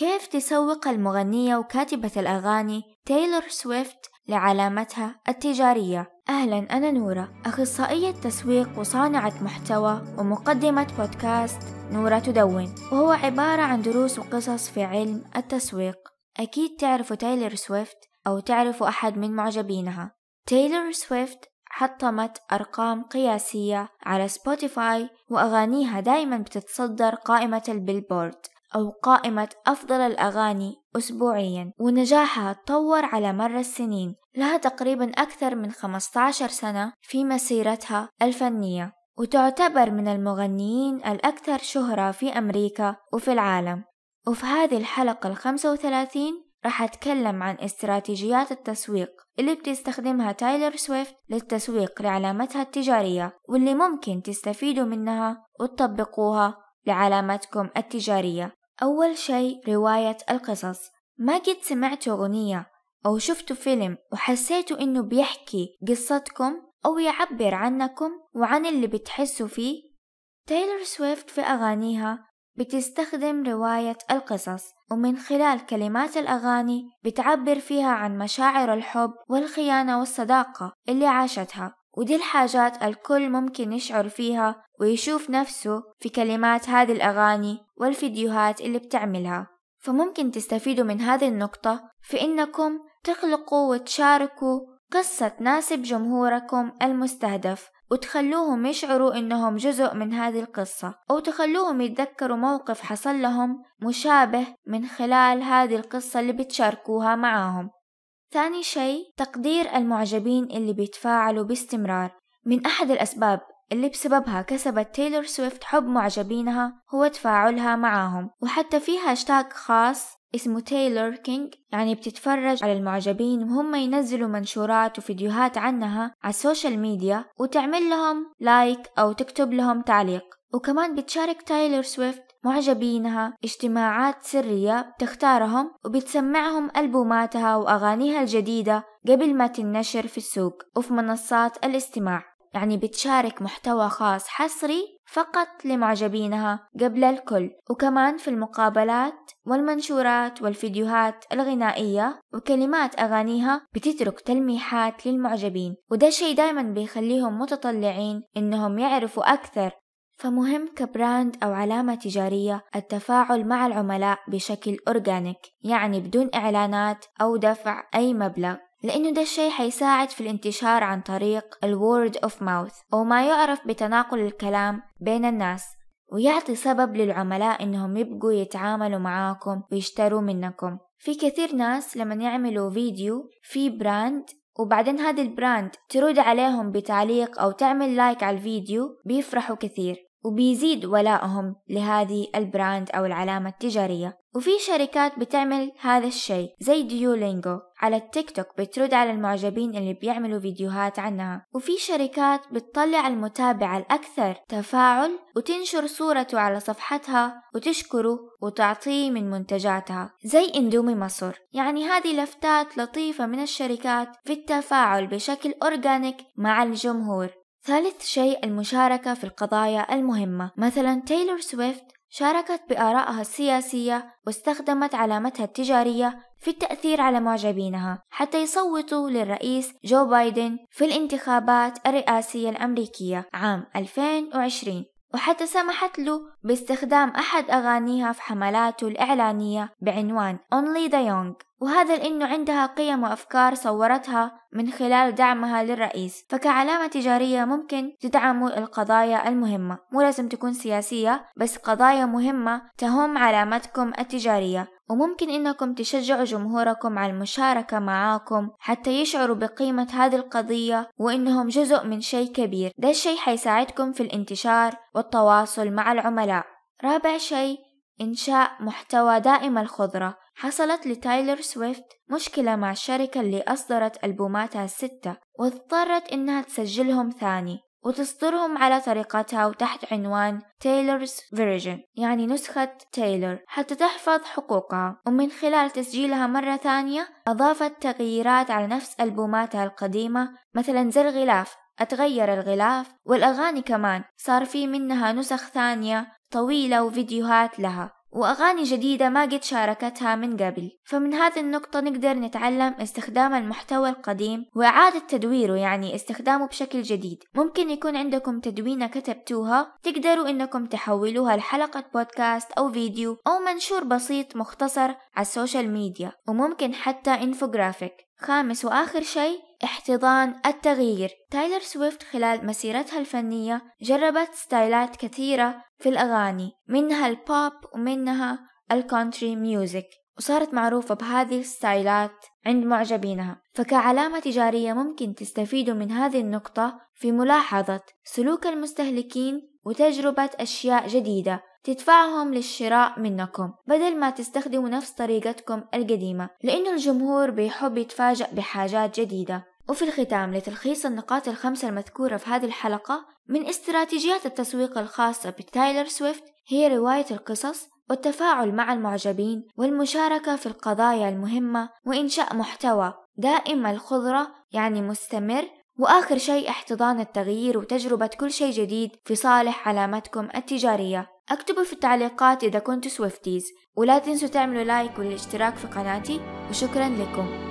كيف تسوق المغنية وكاتبة الأغاني تايلور سويفت لعلامتها التجارية؟ أهلا أنا نورة أخصائية تسويق وصانعة محتوى ومقدمة بودكاست نورة تدون وهو عبارة عن دروس وقصص في علم التسويق. أكيد تعرفوا تايلور سويفت أو تعرفوا أحد من معجبينها. تايلور سويفت حطمت أرقام قياسية على سبوتيفاي وأغانيها دايما بتتصدر قائمة البيلبورد. أو قائمة أفضل الأغاني أسبوعيا. ونجاحها تطور على مر السنين لها تقريبا أكثر من 15 سنة في مسيرتها الفنية. وتعتبر من المغنيين الأكثر شهرة في أمريكا وفي العالم. وفي هذه الحلقة الخمسة وثلاثين راح أتكلم عن استراتيجيات التسويق اللي بتستخدمها تايلر سويفت للتسويق لعلامتها التجارية واللي ممكن تستفيدوا منها وتطبقوها لعلامتكم التجارية. أول شيء رواية القصص. ما قد سمعتوا أغنية أو شفتوا فيلم وحسيتوا إنه بيحكي قصتكم أو يعبر عنكم وعن اللي بتحسوا فيه؟ تايلور سويفت في أغانيها بتستخدم رواية القصص ومن خلال كلمات الأغاني بتعبر فيها عن مشاعر الحب والخيانة والصداقة اللي عاشتها. ودي الحاجات الكل ممكن يشعر فيها ويشوف نفسه في كلمات هذه الأغاني والفيديوهات اللي بتعملها. فممكن تستفيدوا من هذه النقطة في إنكم تخلقوا وتشاركوا قصة تناسب جمهوركم المستهدف وتخلوهم يشعروا إنهم جزء من هذه القصة أو تخلوهم يتذكروا موقف حصل لهم مشابه من خلال هذه القصة اللي بتشاركوها معاهم. ثاني شيء تقدير المعجبين اللي بيتفاعلوا باستمرار. من أحد الأسباب اللي بسببها كسبت تايلور سويفت حب معجبينها هو تفاعلها معاهم. وحتى في هاشتاج خاص اسمه Taylurking يعني بتتفرج على المعجبين وهم ينزلوا منشورات وفيديوهات عنها على ال social media وتعمل لهم like أو تكتب لهم تعليق. وكمان بتشارك تايلور سويفت معجبينها. اجتماعات سرية بتختارهم وبتسمعهم ألبوماتها وأغانيها الجديدة قبل ما تنشر في السوق وفي منصات الاستماع. يعني بتشارك محتوى خاص حصري فقط لمعجبينها قبل الكل. وكمان في المقابلات والمنشورات والفيديوهات الغنائية وكلمات أغانيها بتترك تلميحات للمعجبين. وده شيء دايما بيخليهم متطلعين إنهم يعرفوا أكثر فمهم ك brand أو علامة تجارية التفاعل مع العملاء بشكل organic يعني بدون إعلانات أو دفع أي مبلغ لأنه ده الشيء حيساعد في الانتشار عن طريق ال word of mouth أو ما يعرف بتناقل الكلام بين الناس ويعطي سبب للعملاء إنهم يبقوا يتعاملوا معاكم ويشتروا منكم. في كثير ناس لما يعملوا فيديو في brand وبعدين هذا ال brand ترد عليهم بتعليق أو تعمل like على الفيديو بيفرحوا كثير. وبيزيد ولائهم لهذه ال brand أو العلامة التجارية. وفي شركات بتعمل هذا الشيء زي Duolingo على التيك توك بترد على المعجبين اللي بيعملوا فيديوهات عنها. وفي شركات بتطلع المتابع الأكثر تفاعل وتنشر صورته على صفحتها وتشكره وتعطيه من منتجاتها زي Indomie مصر. يعني هذه لفتات لطيفة من الشركات في التفاعل بشكل organic مع الجمهور. ثالث شيء المشاركة في القضايا المهمة. مثلا تايلور سويفت شاركت بآرائها السياسية واستخدمت علامتها التجارية في التأثير على معجبينها حتى يصوتوا للرئيس جو بايدن في الانتخابات الرئاسية الأمريكية عام 2020 وحتى سمحت له باستخدام أحد أغانيها في حملاته الإعلانية بعنوان Only the Young. وهذا لأنه عندها قيم وأفكار صورتها من خلال دعمها للرئيس فكعلامة تجارية ممكن تدعموا القضايا المهمة. مو لازم تكون سياسية بس قضايا مهمة تهم علامتكم التجارية. وممكن إنكم تشجعوا جمهوركم على المشاركة معاكم حتى يشعروا بقيمة هذه القضية وإنهم جزء من شيء كبير. ده الشيء حيساعدكم في الانتشار والتواصل مع العملاء. رابع شيء إنشاء محتوى دائم الخضرة. حصلت لتايلر سويفت مشكلة مع الشركة اللي أصدرت ألبوماتها الستة واضطرت إنها تسجلهم ثاني. وتصدرهم على طريقتها وتحت عنوان Taylor's Version يعني نسخة تايلور حتى تحفظ حقوقها. ومن خلال تسجيلها مرة ثانية أضافت تغييرات على نفس ألبوماتها القديمة مثلا زي الغلاف أتغير الغلاف والأغاني كمان. صار في منها نسخ ثانية طويلة وفيديوهات لها. وأغاني جديدة ما قد شاركتها من قبل. فمن هذه النقطة نقدر نتعلم استخدام المحتوى القديم وإعادة تدويره يعني استخدامه بشكل جديد. ممكن يكون عندكم تدوينة كتبتوها تقدروا إنكم تحولوها لحلقة بودكاست أو فيديو أو منشور بسيط مختصر على ال social media وممكن حتى انفوجرافيك خامس وآخر شيء احتضان التغيير. تايلر سويفت خلال مسيرتها الفنية جربت ستايلات كثيرة في الأغاني منها البوب ومنها ال country music وصارت معروفة بهذه الستايلات عند معجبينها. فكعلامة تجارية ممكن تستفيدوا من هذه النقطة في ملاحظة سلوك المستهلكين وتجربة أشياء جديدة تدفعهم للشراء منكم بدل ما تستخدموا نفس طريقتكم القديمة لأنه الجمهور بيحب يتفاجأ بحاجات جديدة. وفي الختام لتلخيص النقاط الخمسة المذكورة في هذه الحلقة من استراتيجيات التسويق الخاصة بتايلر سويفت هي رواية القصص والتفاعل مع المعجبين والمشاركة في القضايا المهمة وإنشاء محتوى دائم الخضرة يعني مستمر وآخر شيء احتضان التغيير وتجربة كل شيء جديد في صالح علامتكم التجارية. اكتبوا في التعليقات إذا كنتوا Swifties. ولا تنسوا تعملوا لايك والاشتراك في قناتي وشكرا لكم.